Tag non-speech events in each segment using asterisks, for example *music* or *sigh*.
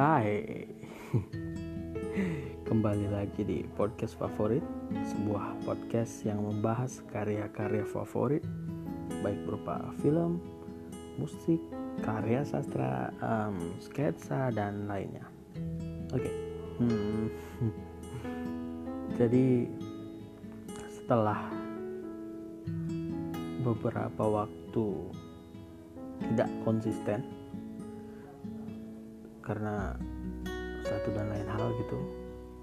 Hai *laughs* Kembali lagi di podcast favorit Sebuah podcast yang membahas karya-karya favorit Baik berupa film, musik, karya sastra, um, sketsa, dan lainnya Oke okay. hmm. *laughs* Jadi setelah beberapa waktu tidak konsisten karena satu dan lain hal gitu.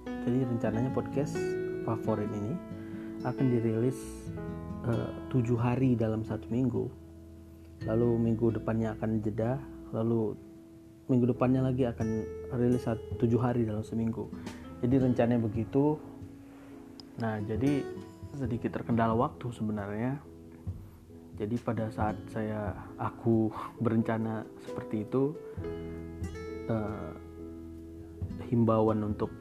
Jadi rencananya podcast favorit ini akan dirilis eh, tujuh hari dalam satu minggu. Lalu minggu depannya akan jeda lalu minggu depannya lagi akan rilis tujuh hari dalam seminggu. Jadi rencananya begitu. Nah jadi sedikit terkendala waktu sebenarnya. Jadi pada saat saya aku *laughs* berencana seperti itu uh, himbauan untuk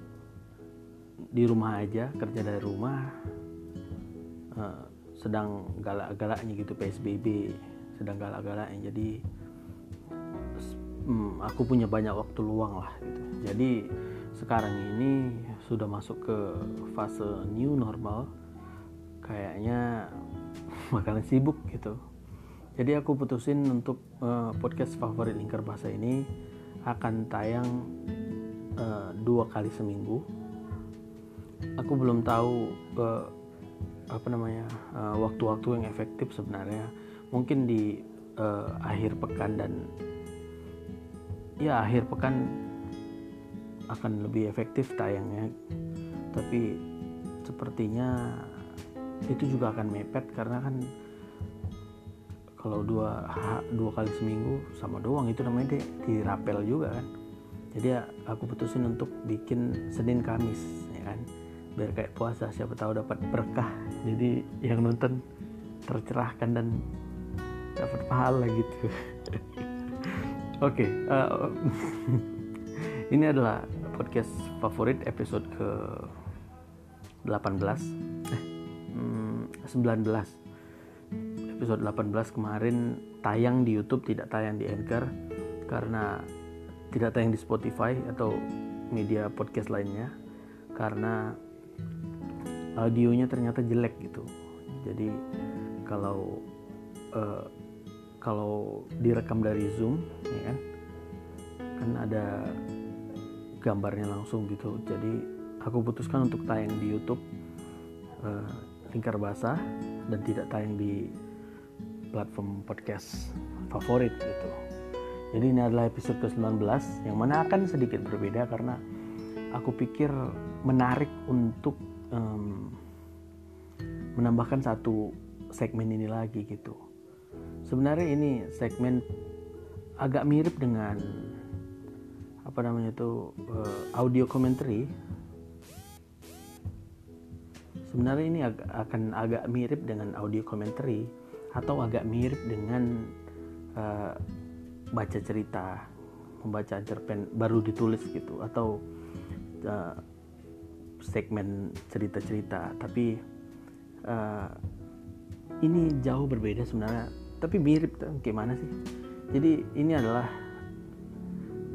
di rumah aja kerja dari rumah uh, sedang galak-galaknya gitu PSBB sedang galak-galaknya. Jadi um, aku punya banyak waktu luang lah gitu. Jadi sekarang ini sudah masuk ke fase new normal. Kayaknya *laughs* bakalan sibuk gitu. Jadi aku putusin untuk uh, podcast favorit lingkar bahasa ini akan tayang uh, dua kali seminggu. Aku belum tahu uh, apa namanya waktu-waktu uh, yang efektif sebenarnya. Mungkin di uh, akhir pekan dan ya akhir pekan akan lebih efektif tayangnya. Tapi sepertinya itu juga akan mepet karena kan kalau dua dua kali seminggu sama doang itu namanya di, di rapel juga kan. Jadi ya, aku putusin untuk bikin Senin Kamis ya kan. Biar kayak puasa siapa tahu dapat berkah. Jadi yang nonton tercerahkan dan dapat pahala gitu. *laughs* Oke okay, uh, eh, *laughs* ini adalah podcast favorit episode ke 18 eh, hmm, 19 episode 18 kemarin tayang di YouTube tidak tayang di Anchor karena tidak tayang di Spotify atau media podcast lainnya karena audionya ternyata jelek gitu. Jadi kalau uh, kalau direkam dari Zoom ya kan kan ada gambarnya langsung gitu. Jadi aku putuskan untuk tayang di YouTube uh, lingkar basah dan tidak tayang di platform podcast favorit gitu. Jadi ini adalah episode ke-19 yang mana akan sedikit berbeda karena aku pikir menarik untuk um, menambahkan satu segmen ini lagi gitu. Sebenarnya ini segmen agak mirip dengan apa namanya itu uh, audio commentary. Sebenarnya ini akan agak mirip dengan audio commentary atau agak mirip dengan uh, baca cerita membaca cerpen baru ditulis gitu atau uh, segmen cerita-cerita. Tapi uh, ini jauh berbeda sebenarnya tapi mirip gimana sih? Jadi ini adalah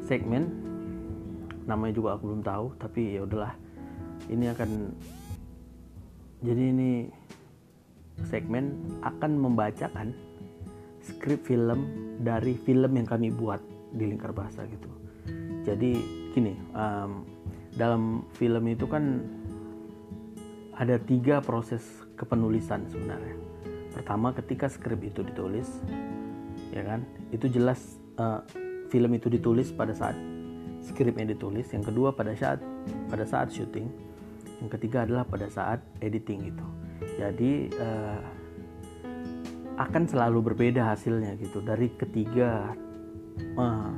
segmen namanya juga aku belum tahu tapi ya udahlah ini akan jadi ini segmen akan membacakan skrip film dari film yang kami buat di lingkar bahasa gitu. Jadi gini, um, dalam film itu kan ada tiga proses kepenulisan sebenarnya. Pertama, ketika skrip itu ditulis, ya kan, itu jelas uh, film itu ditulis pada saat skripnya ditulis. Yang kedua pada saat pada saat syuting. Yang ketiga adalah pada saat editing gitu jadi uh, akan selalu berbeda hasilnya gitu. Dari ketiga uh,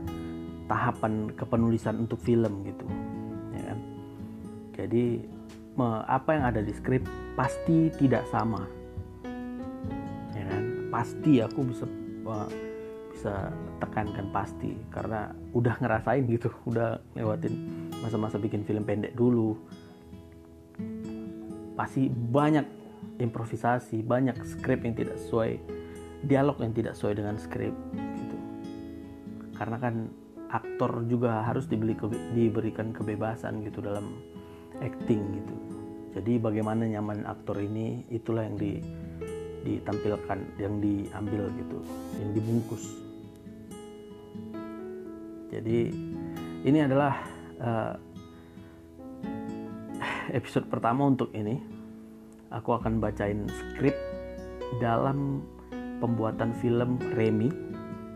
tahapan kepenulisan untuk film gitu ya kan? Jadi uh, apa yang ada di skrip pasti tidak sama ya kan? Pasti aku bisa uh, bisa tekankan pasti karena udah ngerasain gitu udah lewatin masa-masa bikin film pendek dulu. Pasti banyak improvisasi banyak skrip yang tidak sesuai dialog yang tidak sesuai dengan skrip gitu. Karena kan aktor juga harus dibeli diberikan kebebasan gitu dalam acting gitu. Jadi bagaimana nyaman aktor ini itulah yang di ditampilkan yang diambil gitu yang dibungkus. Jadi ini adalah uh, episode pertama untuk ini aku akan bacain skrip dalam pembuatan film Remy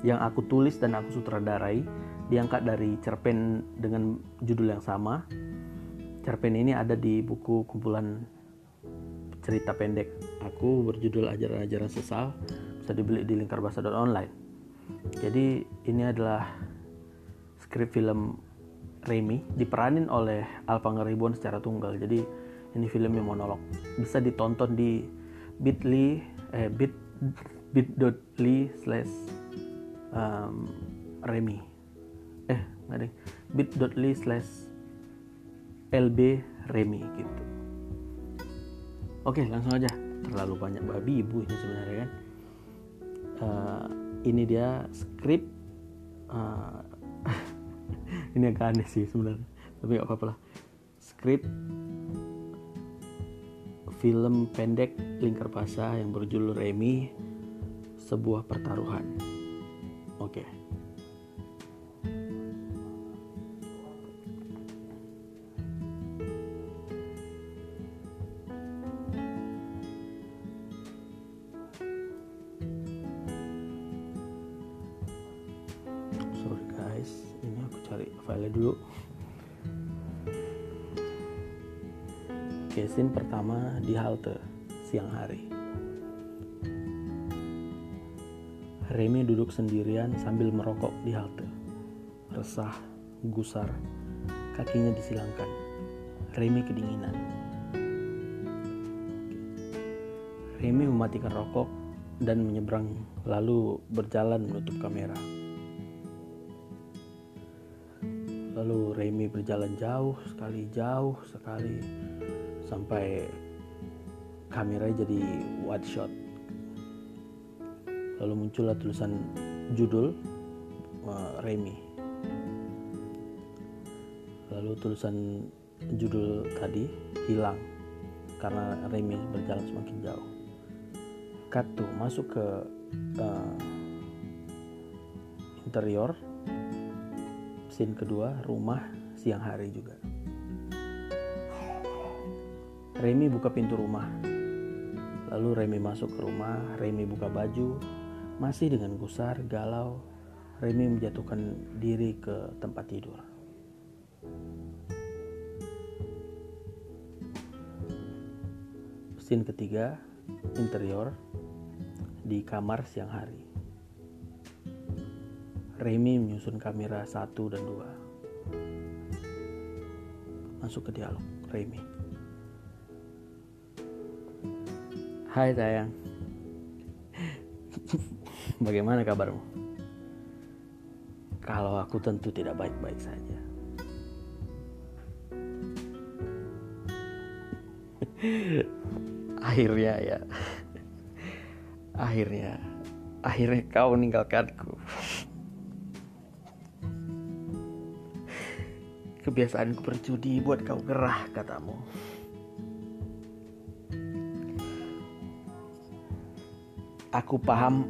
yang aku tulis dan aku sutradarai. Diangkat dari cerpen dengan judul yang sama. Cerpen ini ada di buku kumpulan cerita pendek. Aku berjudul ajaran-ajaran sesal bisa dibeli di lingkarbahasa.online jadi ini adalah skrip film Remy diperanin oleh Alpa Ngeribuan secara tunggal. Jadi ini filmnya monolog bisa ditonton di bit.ly eh bit bit.ly slash um, Remy eh nggak deh bit.ly slash lb Remy gitu Oke, langsung aja. Terlalu banyak babi ibu ini sebenarnya kan. Uh, ini dia skrip. Uh, *laughs* ini agak aneh sih sebenarnya, tapi gak apa-apa lah. Skrip film pendek Lingkar Pasha yang berjudul Remy, sebuah pertaruhan. Oke. Okay. Pertama di halte siang hari. Remy duduk sendirian sambil merokok di halte. Resah, gusar, kakinya disilangkan. Remy kedinginan. Remy mematikan rokok dan menyeberang lalu berjalan menutup kamera. lalu Remy berjalan jauh sekali jauh sekali sampai kamera jadi wide shot. Lalu muncullah tulisan judul uh, Remy. Lalu tulisan judul tadi hilang karena Remy berjalan semakin jauh. Tuh masuk ke uh, interior scene kedua rumah siang hari juga Remy buka pintu rumah lalu Remy masuk ke rumah Remy buka baju masih dengan gusar galau Remy menjatuhkan diri ke tempat tidur scene ketiga interior di kamar siang hari Remy menyusun kamera satu dan dua. Masuk ke dialog, Remy. Hai sayang. Bagaimana kabarmu? Kalau aku tentu tidak baik-baik saja. *laughs* akhirnya ya. Akhirnya. Akhirnya kau meninggalkanku. Kebiasaanku berjudi buat kau gerah, katamu. Aku paham,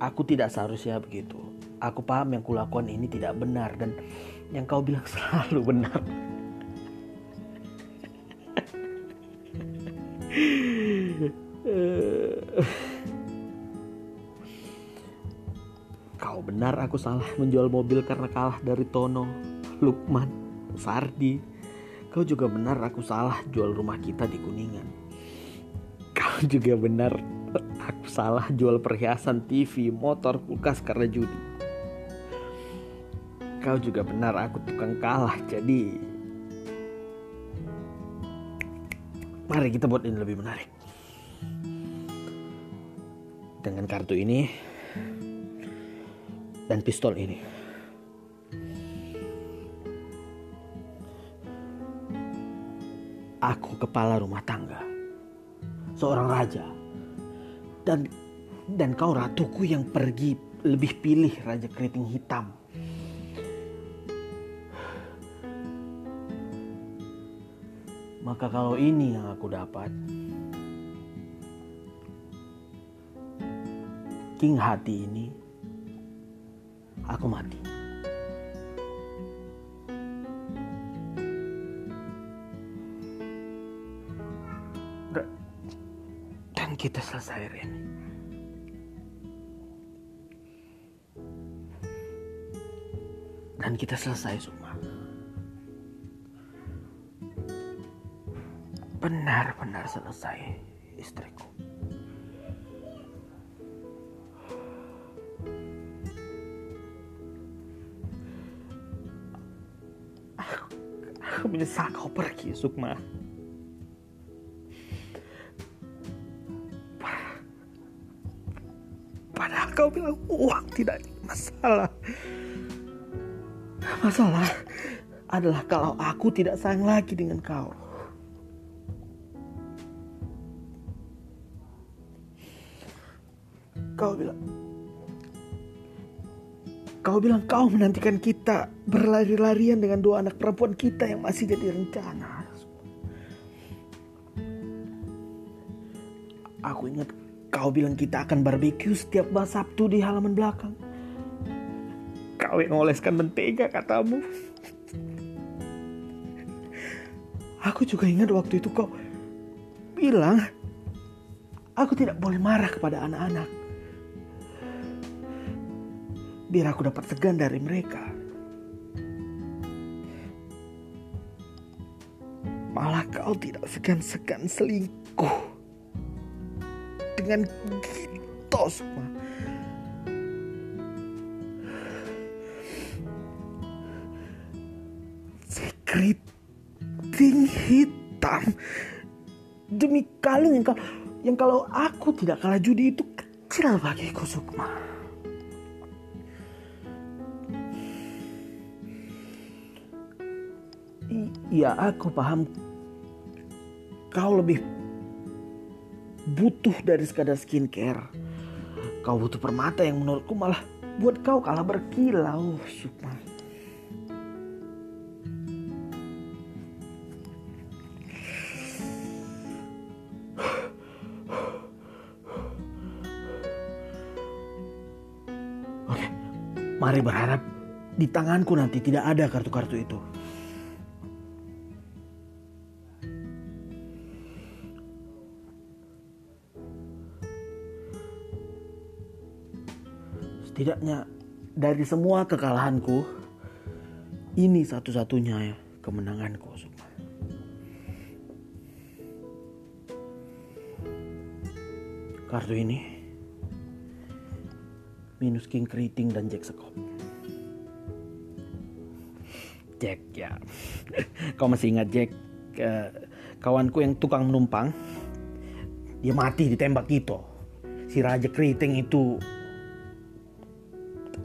aku tidak seharusnya begitu. Aku paham yang kulakukan ini tidak benar dan yang kau bilang *laughs* selalu benar. Kau benar aku salah menjual mobil karena kalah dari Tono, Lukman, Sardi. Kau juga benar aku salah jual rumah kita di Kuningan. Kau juga benar salah jual perhiasan TV, motor, kulkas karena judi. Kau juga benar aku tukang kalah jadi Mari kita buat ini lebih menarik. Dengan kartu ini dan pistol ini. Aku kepala rumah tangga, seorang raja, dan dan kau ratuku yang pergi lebih pilih raja keriting hitam. Maka kalau ini yang aku dapat, King hati ini, aku mati. Kita selesai Remy. Dan kita selesai semua. benar-benar selesai istriku. Aku, aku menyesal kau pergi, Sukma. Bilang uang tidak masalah. Masalah adalah kalau aku tidak sayang lagi dengan kau. Kau bilang, kau bilang kau menantikan kita berlari-larian dengan dua anak perempuan kita yang masih jadi rencana. Aku ingat kau bilang kita akan barbeque setiap bahas Sabtu di halaman belakang. Kau yang oleskan mentega katamu. Aku juga ingat waktu itu kau bilang aku tidak boleh marah kepada anak-anak biar aku dapat segan dari mereka. Malah kau tidak segan-segan selingkuh dengan kita semua. Sekeriting hitam demi kalung yang, yang kalau aku tidak kalah judi itu kecil bagiku Sukma. ya aku paham kau lebih butuh dari sekadar skincare. Kau butuh permata yang menurutku malah buat kau kalah berkilau, Sukma. Mari berharap di tanganku nanti tidak ada kartu-kartu itu. Setidaknya dari semua kekalahanku, ini satu-satunya ya kemenanganku. Semua. Kartu ini minus king keriting dan jack sekop. Jack ya, *laughs* kau masih ingat Jack kawanku yang tukang menumpang? Dia mati ditembak gitu. Si Raja Keriting itu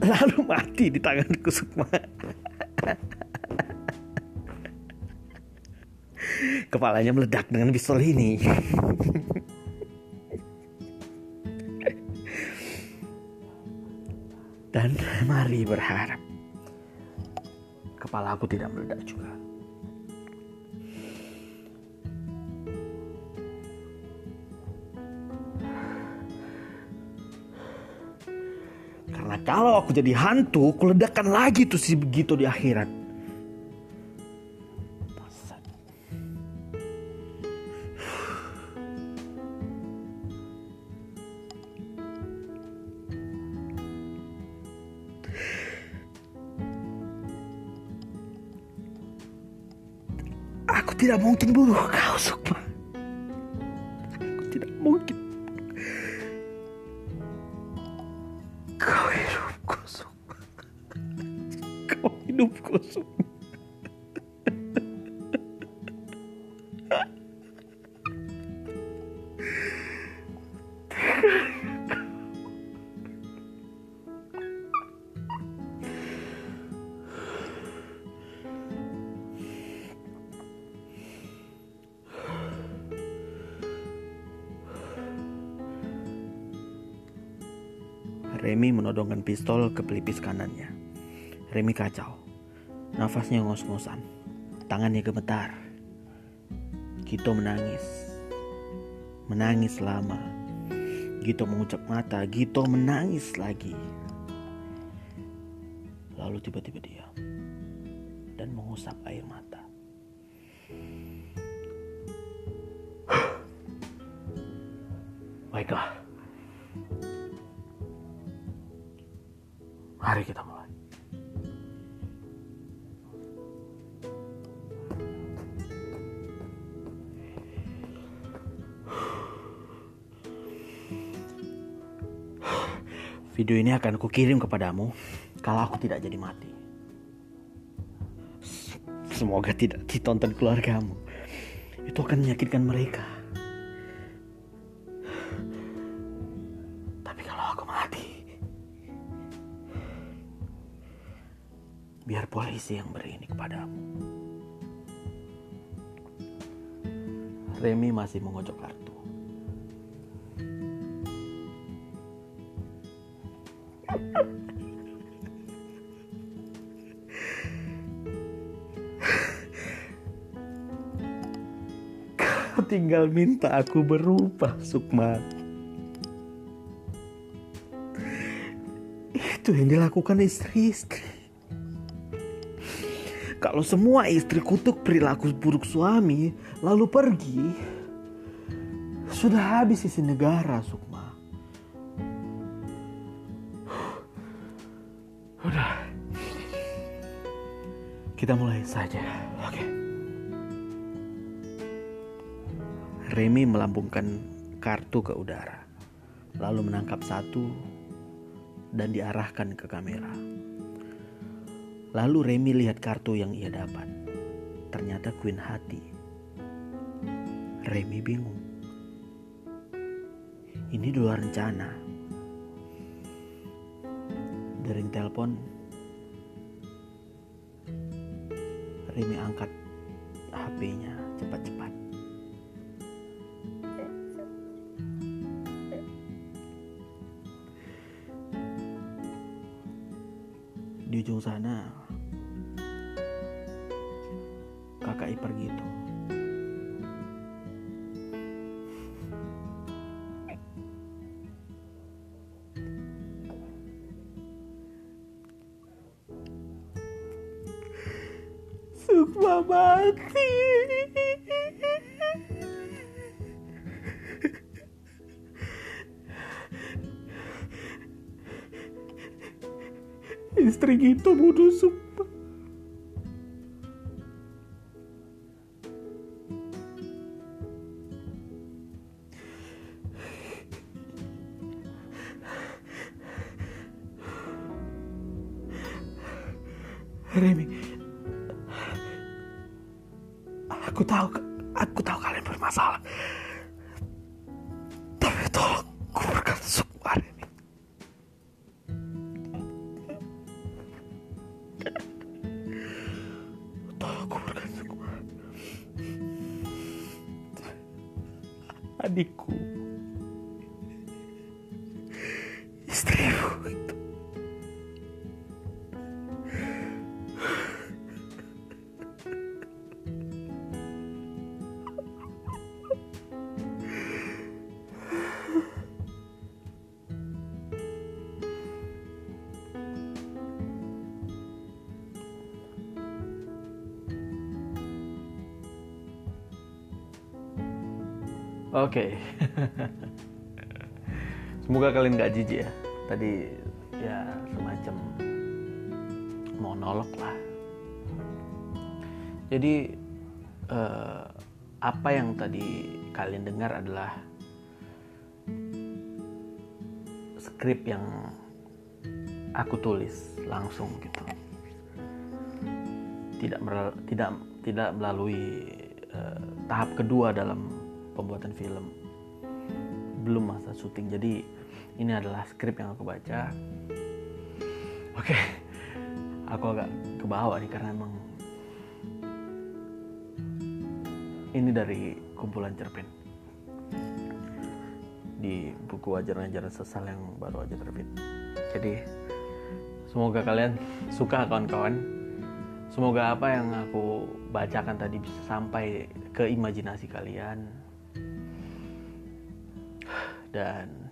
lalu mati di tanganku Sukma. Kepalanya meledak dengan pistol ini. Dan mari berharap kepala aku tidak meledak juga. Karena kalau aku jadi hantu, aku ledakan lagi tuh si begitu di akhirat. Aku tidak mungkin bunuh kau, Sukma. Remy menodongkan pistol ke pelipis kanannya. Remy kacau. Nafasnya ngos-ngosan. Tangannya gemetar. Gito menangis. Menangis lama. Gito mengucap mata, Gito menangis lagi. Lalu tiba-tiba diam dan mengusap air mata. Baiklah. Mari kita mulai. Video ini akan kukirim kepadamu kalau aku tidak jadi mati. Semoga tidak ditonton keluargamu. Itu akan menyakitkan mereka. Biar polisi yang beri ini kepadamu. Remy masih mengocok kartu. Kau tinggal minta aku berubah, Sukma. Itu yang dilakukan istri-istri. Kalau semua istri kutuk perilaku buruk suami, lalu pergi, sudah habis isi negara, Sukma. Udah. Kita mulai saja. Oke. Remy melambungkan kartu ke udara, lalu menangkap satu dan diarahkan ke kamera. Lalu Remy lihat kartu yang ia dapat. Ternyata Queen Hati. Remy bingung. Ini di luar rencana. Dering telepon. Remy angkat HP-nya cepat-cepat. Di ujung sana Sukma mati. Istri gitu bunuh Sukma. Tapi tolong kuburkan Sukma Remy. Tolong kuburkan. Adikku. Oke. *laughs* Semoga kalian gak jijik ya. Tadi ya semacam monolog lah. Jadi eh, apa yang tadi kalian dengar adalah skrip yang aku tulis langsung gitu. Tidak tidak tidak melalui eh, tahap kedua dalam pembuatan film. Belum masa syuting jadi ini adalah skrip yang aku baca. Oke aku agak ke bawah nih karena emang ini dari kumpulan cerpen. Di buku wajar-wajar sesal yang baru aja terbit. Jadi semoga kalian suka kawan-kawan. Semoga apa yang aku bacakan tadi bisa sampai ke imajinasi kalian dan